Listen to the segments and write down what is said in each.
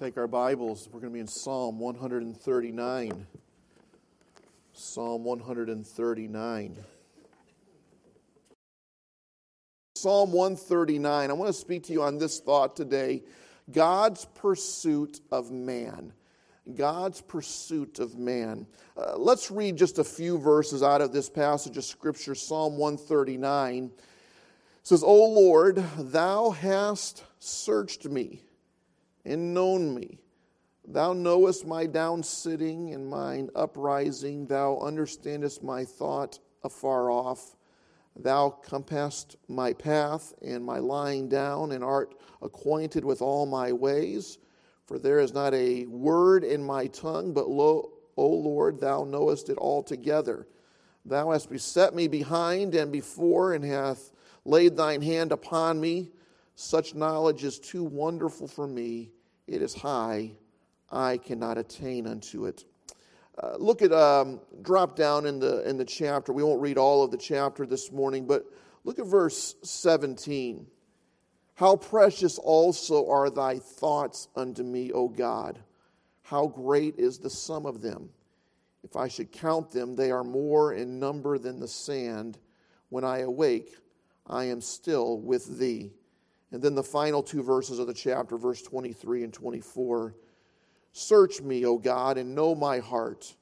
take our Bibles. We're going to be in Psalm 139. Psalm 139. Psalm 139. I want to speak to you on this thought today God's pursuit of man. God's pursuit of man. Uh, let's read just a few verses out of this passage of Scripture, Psalm 139. It says, O Lord, thou hast searched me and known me. Thou knowest my down sitting and mine uprising. Thou understandest my thought afar off. Thou compassest my path and my lying down, and art acquainted with all my ways. For there is not a word in my tongue, but lo, O Lord, thou knowest it altogether. Thou hast beset me behind and before, and hath laid thine hand upon me. Such knowledge is too wonderful for me. It is high. I cannot attain unto it. Uh, look at, um, drop down in the, in the chapter. We won't read all of the chapter this morning, but look at verse 17. How precious also are thy thoughts unto me, O God. How great is the sum of them. If I should count them, they are more in number than the sand. When I awake, I am still with thee. And then the final two verses of the chapter, verse 23 and 24. Search me, O God, and know my heart.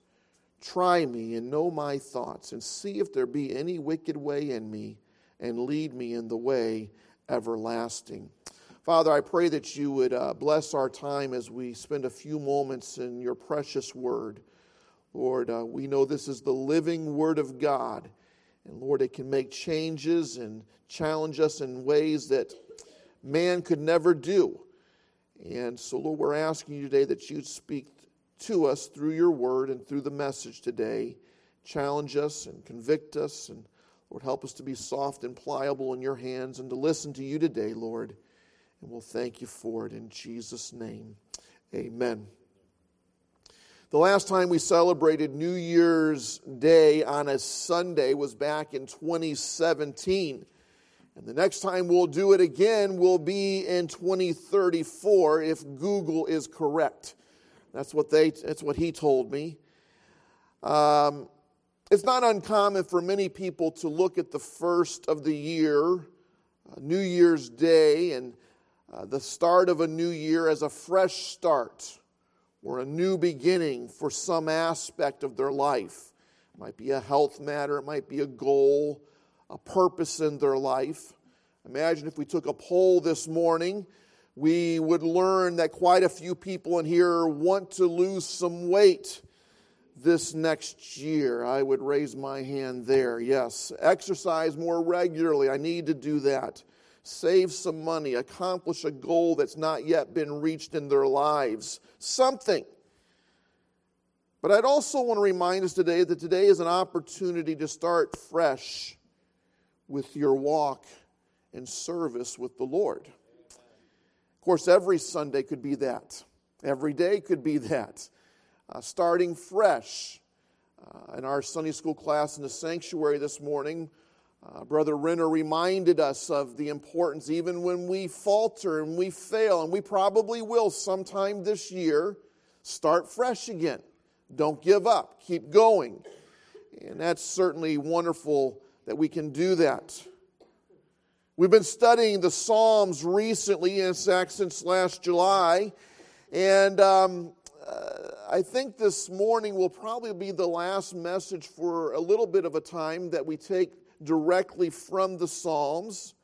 Try me and know my thoughts, and see if there be any wicked way in me, and lead me in the way everlasting. Father, I pray that you would uh, bless our time as we spend a few moments in your precious word. Lord, uh, we know this is the living word of God. And Lord, it can make changes and challenge us in ways that man could never do. And so, Lord, we're asking you today that you'd speak to us through your word and through the message today. Challenge us and convict us. And, Lord, help us to be soft and pliable in your hands and to listen to you today, Lord. And we'll thank you for it in Jesus' name. Amen. The last time we celebrated New Year's Day on a Sunday was back in 2017. And the next time we'll do it again will be in 2034 if Google is correct. That's what, they, that's what he told me. Um, it's not uncommon for many people to look at the first of the year, uh, New Year's Day, and uh, the start of a new year as a fresh start or a new beginning for some aspect of their life. It might be a health matter, it might be a goal, a purpose in their life. Imagine if we took a poll this morning, we would learn that quite a few people in here want to lose some weight this next year. I would raise my hand there. Yes, exercise more regularly. I need to do that. Save some money, accomplish a goal that's not yet been reached in their lives. Something. But I'd also want to remind us today that today is an opportunity to start fresh with your walk and service with the Lord. Of course, every Sunday could be that, every day could be that. Uh, starting fresh. Uh, in our Sunday school class in the sanctuary this morning, uh, Brother Renner reminded us of the importance, even when we falter and we fail, and we probably will sometime this year, start fresh again. Don't give up, keep going. And that's certainly wonderful that we can do that. We've been studying the Psalms recently, in fact, since last July. And um, uh, I think this morning will probably be the last message for a little bit of a time that we take directly from the Psalms.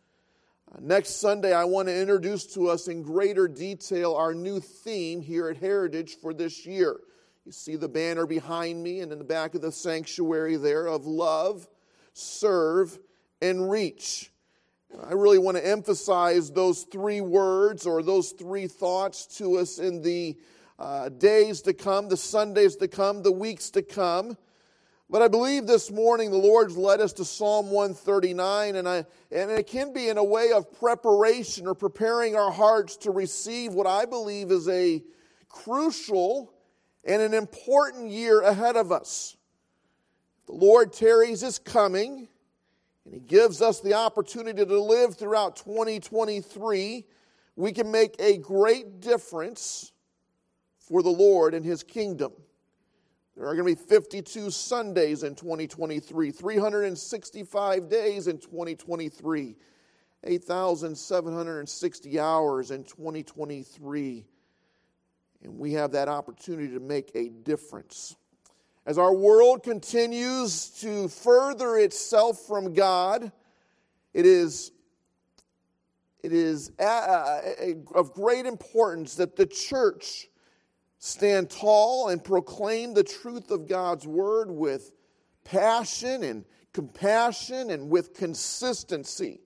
Uh, next Sunday, I want to introduce to us in greater detail our new theme here at Heritage for this year. You see the banner behind me and in the back of the sanctuary there of love, serve, and reach. I really want to emphasize those three words or those three thoughts to us in the uh, days to come, the Sundays to come, the weeks to come. But I believe this morning the Lord's led us to Psalm 139, and, I, and it can be in a way of preparation or preparing our hearts to receive what I believe is a crucial and an important year ahead of us. The Lord tarries is coming. And He gives us the opportunity to live throughout 2023. We can make a great difference for the Lord and his kingdom. There are going to be 52 Sundays in 2023, 365 days in 2023, 8,760 hours in 2023. And we have that opportunity to make a difference. As our world continues to further itself from God, it is, it is uh, uh, uh, of great importance that the church stand tall and proclaim the truth of God's word with passion and compassion and with consistency.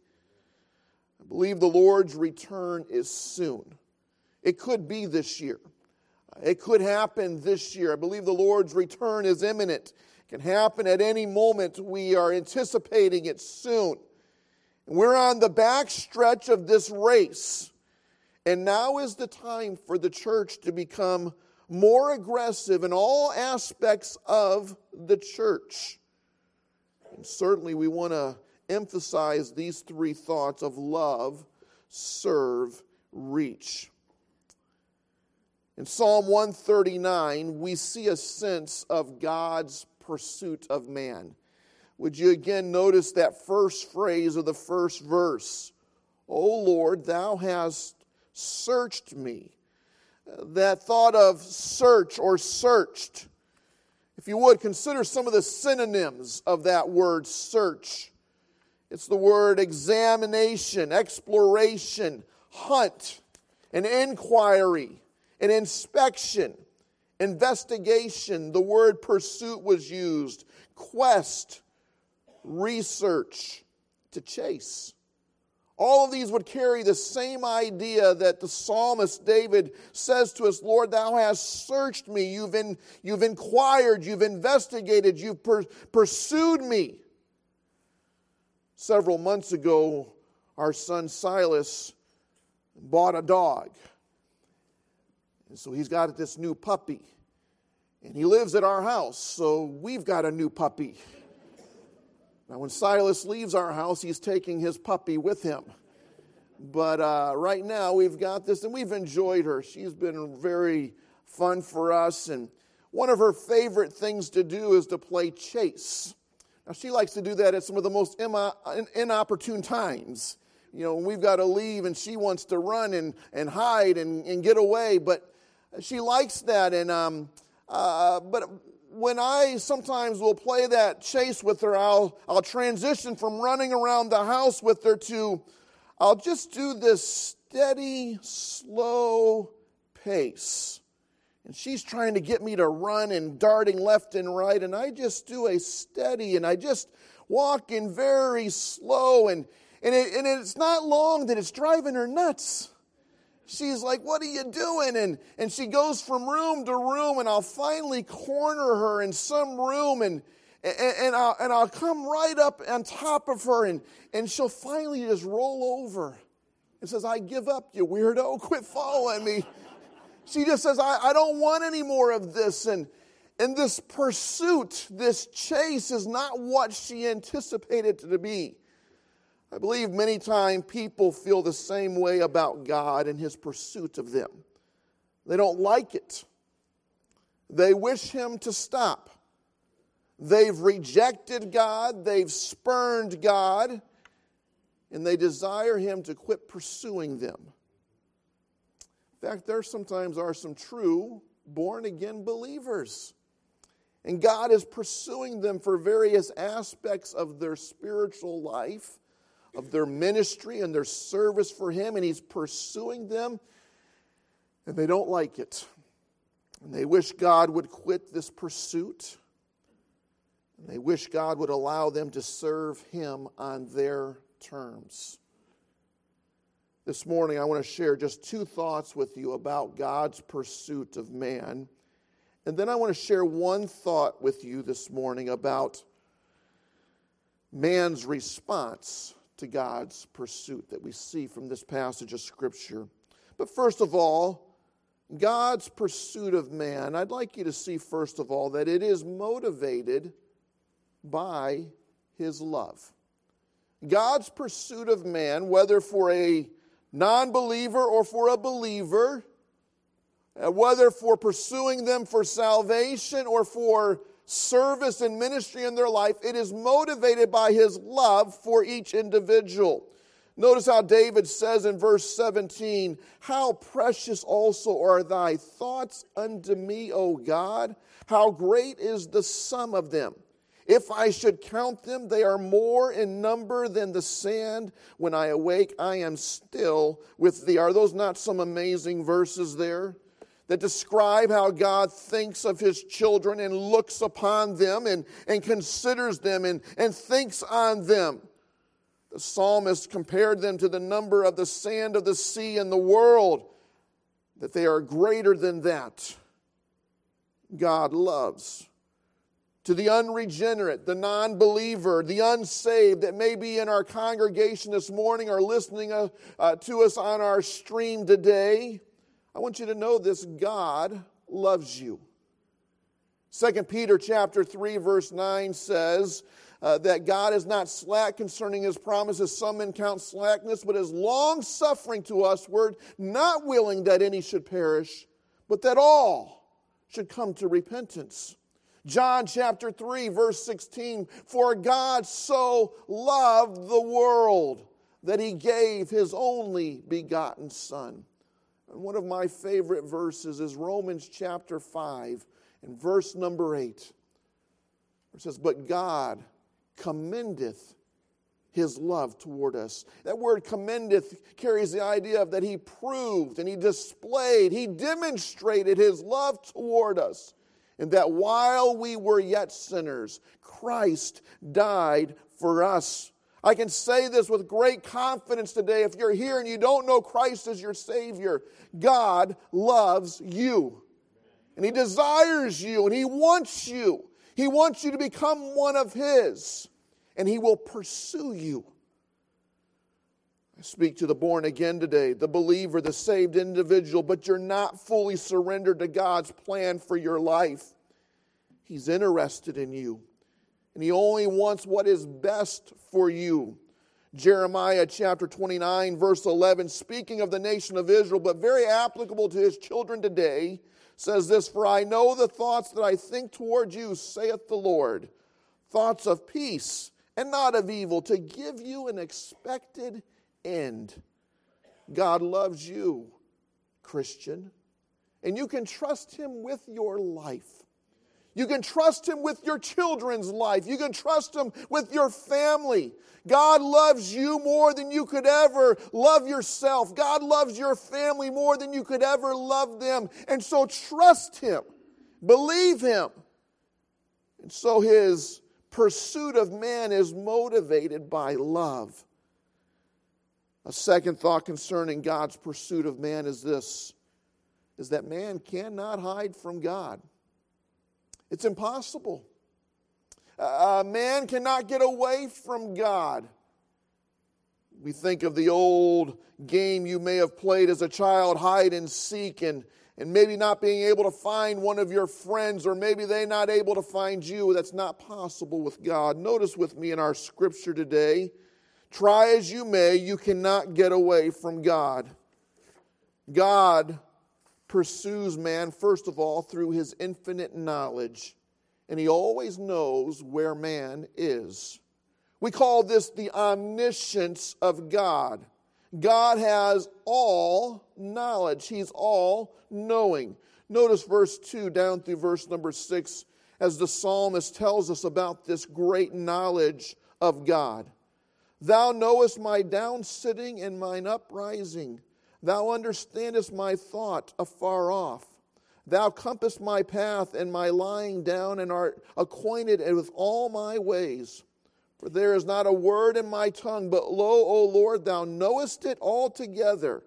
I believe the Lord's return is soon. It could be this year. It could happen this year. I believe the Lord's return is imminent. It can happen at any moment. We are anticipating it soon. We're on the back stretch of this race. And now is the time for the church to become more aggressive in all aspects of the church. And certainly, we want to emphasize these three thoughts of love, serve, reach. In Psalm 139, we see a sense of God's pursuit of man. Would you again notice that first phrase of the first verse? O Lord, thou hast searched me. That thought of search or searched. If you would, consider some of the synonyms of that word search. It's the word examination, exploration, hunt, an inquiry an inspection, investigation, the word pursuit was used, quest, research, to chase. All of these would carry the same idea that the psalmist David says to us Lord, thou hast searched me, you've, in, you've inquired, you've investigated, you've per, pursued me. Several months ago, our son Silas bought a dog. And so he's got this new puppy. And he lives at our house, so we've got a new puppy. Now, when Silas leaves our house, he's taking his puppy with him. But uh, right now, we've got this, and we've enjoyed her. She's been very fun for us. And one of her favorite things to do is to play chase. Now, she likes to do that at some of the most inopportune times. You know, we've got to leave, and she wants to run and, and hide and, and get away. But she likes that. And um, uh, but when I sometimes will play that chase with her, I'll I'll transition from running around the house with her to I'll just do this steady, slow pace. And she's trying to get me to run and darting left and right, and I just do a steady and I just walk in very slow and and, it, and it's not long that it's driving her nuts she's like, What are you doing? And, and she goes from room to room, and I'll finally corner her in some room, and, and, and, I'll, and I'll come right up on top of her, and, and she'll finally just roll over and says, I give up, you weirdo, quit following me. She just says, I, I don't want any more of this. And, and this pursuit, this chase, is not what she anticipated to be. I believe many times people feel the same way about God and his pursuit of them. They don't like it. They wish him to stop. They've rejected God, they've spurned God, and they desire him to quit pursuing them. In fact, there sometimes are some true born again believers. And God is pursuing them for various aspects of their spiritual life of their ministry and their service for Him, and He's pursuing them, and they don't like it. And they wish God would quit this pursuit. And they wish God would allow them to serve Him on their terms. This morning, I want to share just two thoughts with you about God's pursuit of man. And then I want to share one thought with you this morning about man's response to God's pursuit that we see from this passage of Scripture. But first of all, God's pursuit of man, I'd like you to see, first of all, that it is motivated by his love. God's pursuit of man, whether for a non believer or for a believer, uh, whether for pursuing them for salvation or for service and ministry in their life, it is motivated by his love for each individual. Notice how David says in verse 17, How precious also are thy thoughts unto me, O God! How great is the sum of them! If I should count them, they are more in number than the sand. When I awake, I am still with thee. Are those not some amazing verses there? That describe how God thinks of his children and looks upon them and, and considers them and, and thinks on them. The psalmist compared them to the number of the sand of the sea and the world, that they are greater than that. God loves to the unregenerate, the non believer, the unsaved that may be in our congregation this morning or listening uh, uh, to us on our stream today, I want you to know this God loves you. 2 Peter chapter 3 verse 9 says uh, that God is not slack concerning his promises some men count slackness but is long suffering to us word not willing that any should perish but that all should come to repentance. John chapter 3, verse 16 For God so loved the world that he gave his only begotten Son. One of my favorite verses is Romans chapter 5 and verse number 8. It says, But God commendeth his love toward us. That word commendeth carries the idea of that he proved and he displayed, he demonstrated his love toward us and that while we were yet sinners, Christ died for us. I can say this with great confidence today. If you're here and you don't know Christ as your Savior, God loves you. And He desires you and He wants you. He wants you to become one of His, and He will pursue you. I speak to the born again today, the believer, the saved individual, but you're not fully surrendered to God's plan for your life. He's interested in you, and He only wants what is best for you. Jeremiah chapter 29, verse 11, speaking of the nation of Israel, but very applicable to his children today, says this For I know the thoughts that I think toward you, saith the Lord, thoughts of peace and not of evil, to give you an expected end. God loves you, Christian, and you can trust Him with your life. You can trust Him with your children's life. You can trust Him with your family. God loves you more than you could ever love yourself. God loves your family more than you could ever love them. And so trust Him, believe Him. And so His pursuit of man is motivated by love. A second thought concerning God's pursuit of man is this is that man cannot hide from God. It's impossible. A man cannot get away from God. We think of the old game you may have played as a child, hide and seek, and, and maybe not being able to find one of your friends, or maybe they not able to find you. That's not possible with God. Notice with me in our scripture today Try as you may, you cannot get away from God. God pursues man, first of all, through his infinite knowledge, and he always knows where man is. We call this the omniscience of God. God has all knowledge, he's all knowing. Notice verse 2 down through verse number 6 as the psalmist tells us about this great knowledge of God. Thou knowest my down sitting and mine uprising. Thou understandest my thought afar off. Thou compassest my path and my lying down, and art acquainted with all my ways. For there is not a word in my tongue, but lo, O Lord, thou knowest it altogether.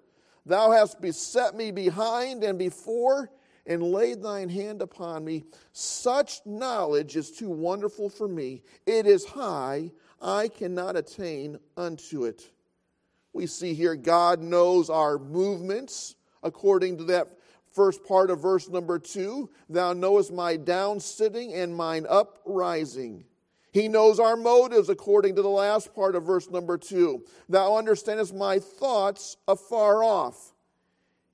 Thou hast beset me behind and before, and laid thine hand upon me. Such knowledge is too wonderful for me. It is high I cannot attain unto it. We see here God knows our movements according to that first part of verse number two. Thou knowest my down sitting and mine uprising. He knows our motives according to the last part of verse number two. Thou understandest my thoughts afar off.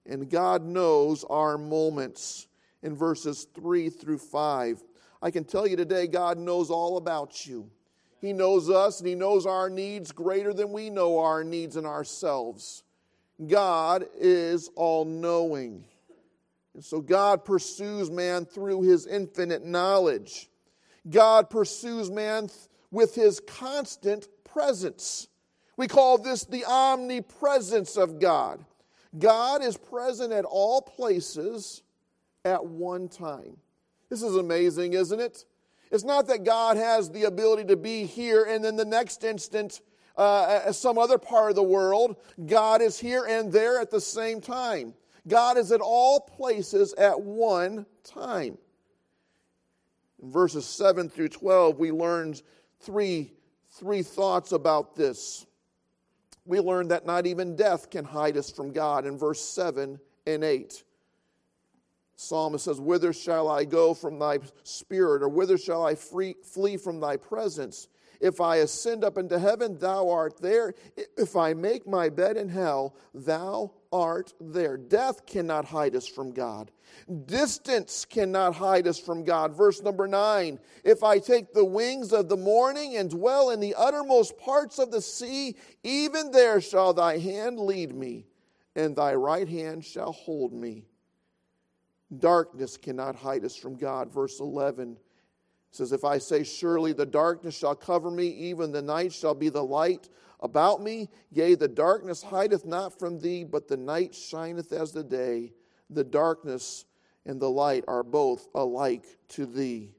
And God knows our moments in verses 3 through 5. I can tell you today, God knows all about you. He knows us and He knows our needs greater than we know our needs in ourselves. God is all knowing. And so God pursues man through His infinite knowledge. God pursues man with His constant presence. We call this the omnipresence of God. God is present at all places at one time. This is amazing, isn't it? It's not that God has the ability to be here and then the next instant, uh, some other part of the world, God is here and there at the same time. God is at all places at one time. In verses 7 through 12, we learned three, three thoughts about this. We learned that not even death can hide us from God in verse 7 and 8. Psalmist says, Whither shall I go from thy spirit, or whither shall I free, flee from thy presence? If I ascend up into heaven, thou art there. If I make my bed in hell, thou art there. Death cannot hide us from God. Distance cannot hide us from God. Verse number nine If I take the wings of the morning and dwell in the uttermost parts of the sea, even there shall thy hand lead me, and thy right hand shall hold me. Darkness cannot hide us from God. Verse 11 says, If I say, Surely the darkness shall cover me, even the night shall be the light about me. Yea, the darkness hideth not from thee, but the night shineth as the day. The darkness and the light are both alike to thee.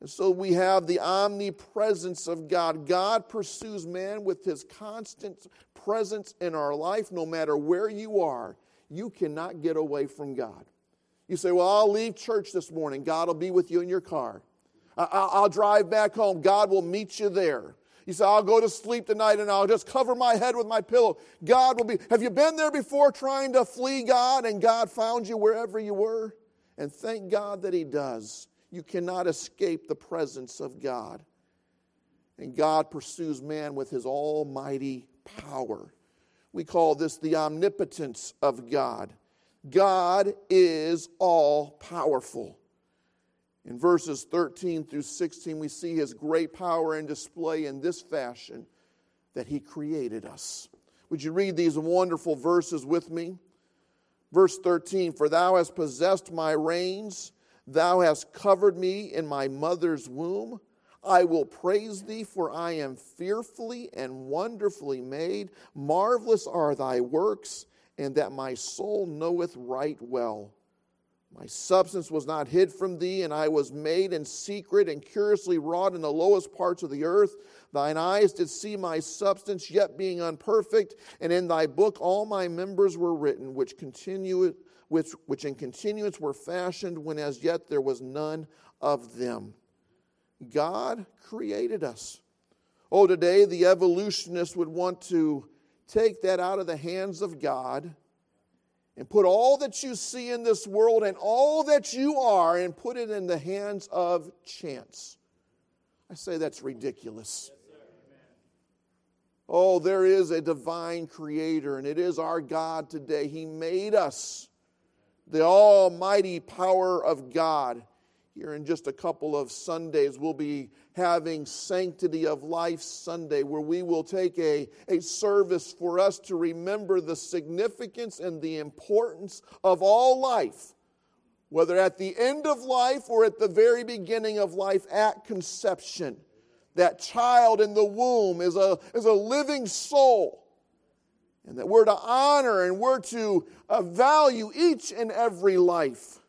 And so we have the omnipresence of God. God pursues man with his constant presence in our life, no matter where you are. You cannot get away from God. You say, Well, I'll leave church this morning. God will be with you in your car. I'll drive back home. God will meet you there. You say, I'll go to sleep tonight and I'll just cover my head with my pillow. God will be. Have you been there before trying to flee God and God found you wherever you were? And thank God that He does. You cannot escape the presence of God. And God pursues man with His almighty power. We call this the omnipotence of God. God is all powerful. In verses 13 through 16, we see his great power and display in this fashion that he created us. Would you read these wonderful verses with me? Verse 13 For thou hast possessed my reins, thou hast covered me in my mother's womb. I will praise thee, for I am fearfully and wonderfully made. Marvelous are thy works and that my soul knoweth right well. My substance was not hid from thee, and I was made in secret and curiously wrought in the lowest parts of the earth. Thine eyes did see my substance, yet being unperfect, and in thy book all my members were written, which continue, which, which in continuance were fashioned, when as yet there was none of them. God created us. Oh, today the evolutionist would want to take that out of the hands of God and put all that you see in this world and all that you are and put it in the hands of chance. I say that's ridiculous. Oh, there is a divine creator, and it is our God today. He made us, the almighty power of God. Here in just a couple of Sundays, we'll be having Sanctity of Life Sunday, where we will take a, a service for us to remember the significance and the importance of all life, whether at the end of life or at the very beginning of life at conception. That child in the womb is a, is a living soul. And that we're to honor and we're to uh, value each and every life.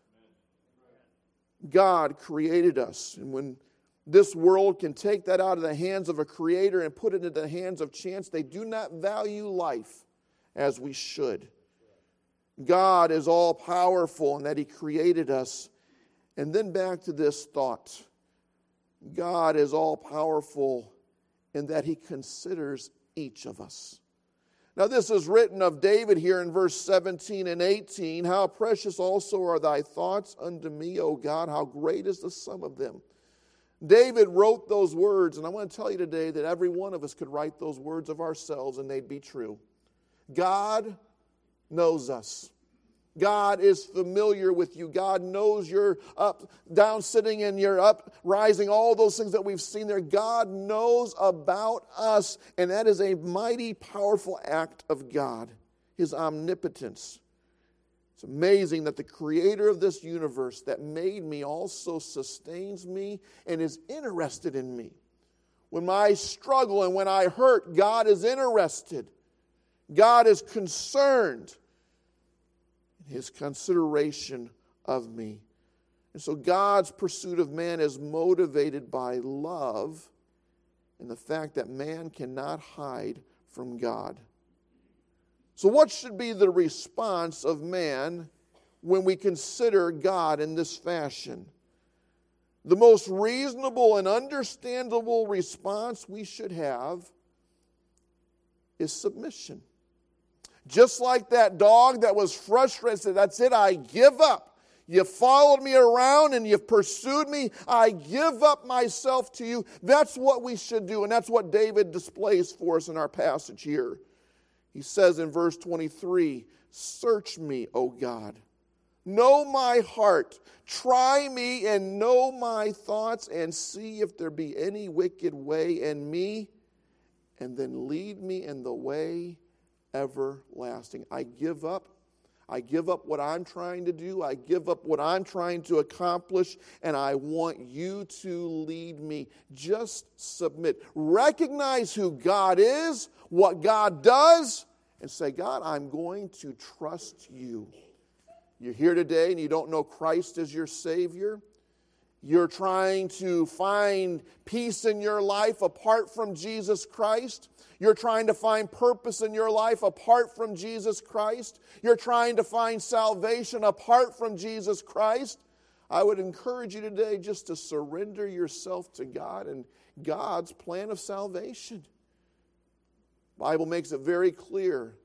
God created us. And when this world can take that out of the hands of a creator and put it into the hands of chance, they do not value life as we should. God is all powerful and that He created us. And then back to this thought God is all powerful in that He considers each of us. Now, this is written of David here in verse 17 and 18. How precious also are thy thoughts unto me, O God, how great is the sum of them. David wrote those words, and I want to tell you today that every one of us could write those words of ourselves and they'd be true. God knows us. God is familiar with you. God knows you're up, down sitting, and you're up rising, all those things that we've seen there. God knows about us, and that is a mighty, powerful act of God, His omnipotence. It's amazing that the creator of this universe that made me also sustains me and is interested in me. When I struggle and when I hurt, God is interested. God is concerned in his consideration of me. And so God's pursuit of man is motivated by love and the fact that man cannot hide from God. So, what should be the response of man when we consider God in this fashion? The most reasonable and understandable response we should have is submission. Just like that dog that was frustrated, said, That's it, I give up. You followed me around and you've pursued me. I give up myself to you. That's what we should do. And that's what David displays for us in our passage here. He says in verse 23 Search me, O God. Know my heart. Try me and know my thoughts and see if there be any wicked way in me, and then lead me in the way everlasting. I give up. I give up what I'm trying to do. I give up what I'm trying to accomplish, and I want you to lead me. Just submit. Recognize who God is, what God does, and say, God, I'm going to trust you. You're here today and you don't know Christ as your Savior. You're trying to find peace in your life apart from Jesus Christ. You're trying to find purpose in your life apart from Jesus Christ. You're trying to find salvation apart from Jesus Christ. I would encourage you today just to surrender yourself to God and God's plan of salvation. Bible makes it very clear.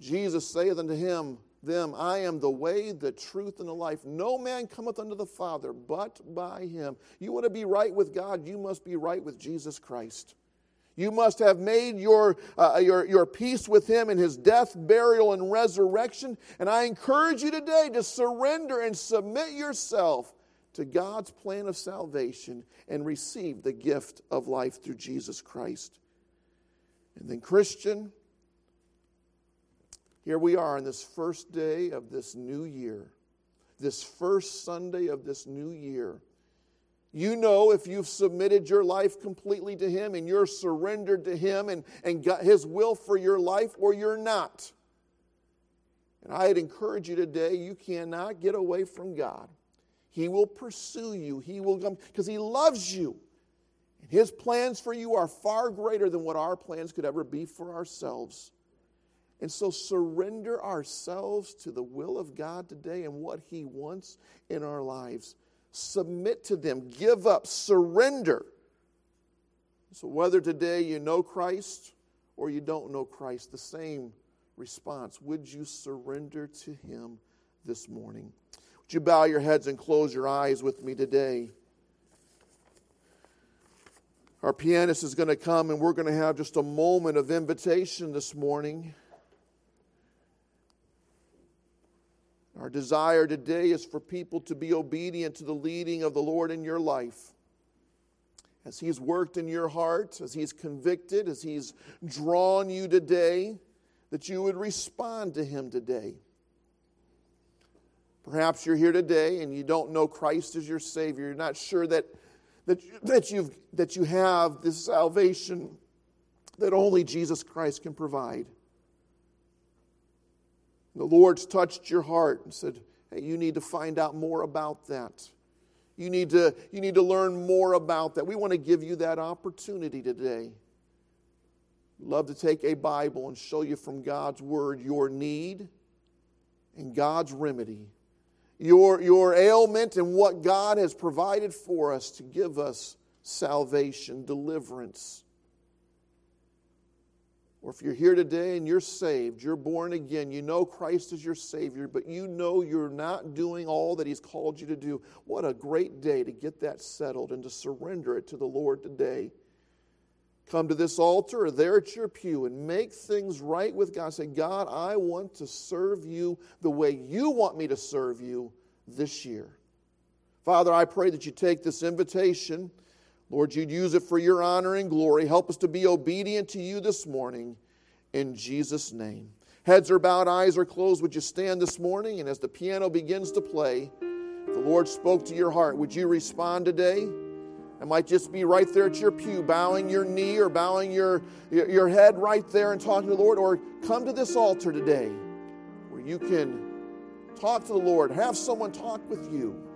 Jesus saith unto him, them, I am the way, the truth, and the life. No man cometh unto the Father but by him. You want to be right with God, you must be right with Jesus Christ. You must have made your, uh, your, your peace with him in his death, burial, and resurrection. And I encourage you today to surrender and submit yourself to God's plan of salvation and receive the gift of life through Jesus Christ. And then, Christian, here we are on this first day of this new year, this first Sunday of this new year. You know if you've submitted your life completely to Him and you're surrendered to Him and, and got His will for your life, or you're not. And I'd encourage you today, you cannot get away from God. He will pursue you. He will come because He loves you. And His plans for you are far greater than what our plans could ever be for ourselves. And so surrender ourselves to the will of God today and what He wants in our lives. Submit to them, give up, surrender. So, whether today you know Christ or you don't know Christ, the same response. Would you surrender to Him this morning? Would you bow your heads and close your eyes with me today? Our pianist is going to come and we're going to have just a moment of invitation this morning. Desire today is for people to be obedient to the leading of the Lord in your life. As He's worked in your heart, as He's convicted, as He's drawn you today, that you would respond to Him today. Perhaps you're here today and you don't know Christ as your Savior. You're not sure that, that, that, you've, that you have this salvation that only Jesus Christ can provide. The Lord's touched your heart and said, Hey, you need to find out more about that. You need to, you need to learn more about that. We want to give you that opportunity today. Love to take a Bible and show you from God's Word your need and God's remedy, your, your ailment and what God has provided for us to give us salvation, deliverance. Or if you're here today and you're saved, you're born again, you know Christ is your Savior, but you know you're not doing all that He's called you to do, what a great day to get that settled and to surrender it to the Lord today. come to this altar or there at your pew and make things right with God. Say, God, I want to serve you the way you want me to serve you this year. Father, I pray that you take this invitation. Lord, you'd use it for your honor and glory. Help us to be obedient to you this morning in Jesus' name. Heads are bowed, eyes are closed. Would you stand this morning? And as the piano begins to play, the Lord spoke to your heart. Would you respond today? It might just be right there at your pew, bowing your knee or bowing your, your head right there and talking to the Lord, or come to this altar today where you can talk to the Lord, have someone talk with you.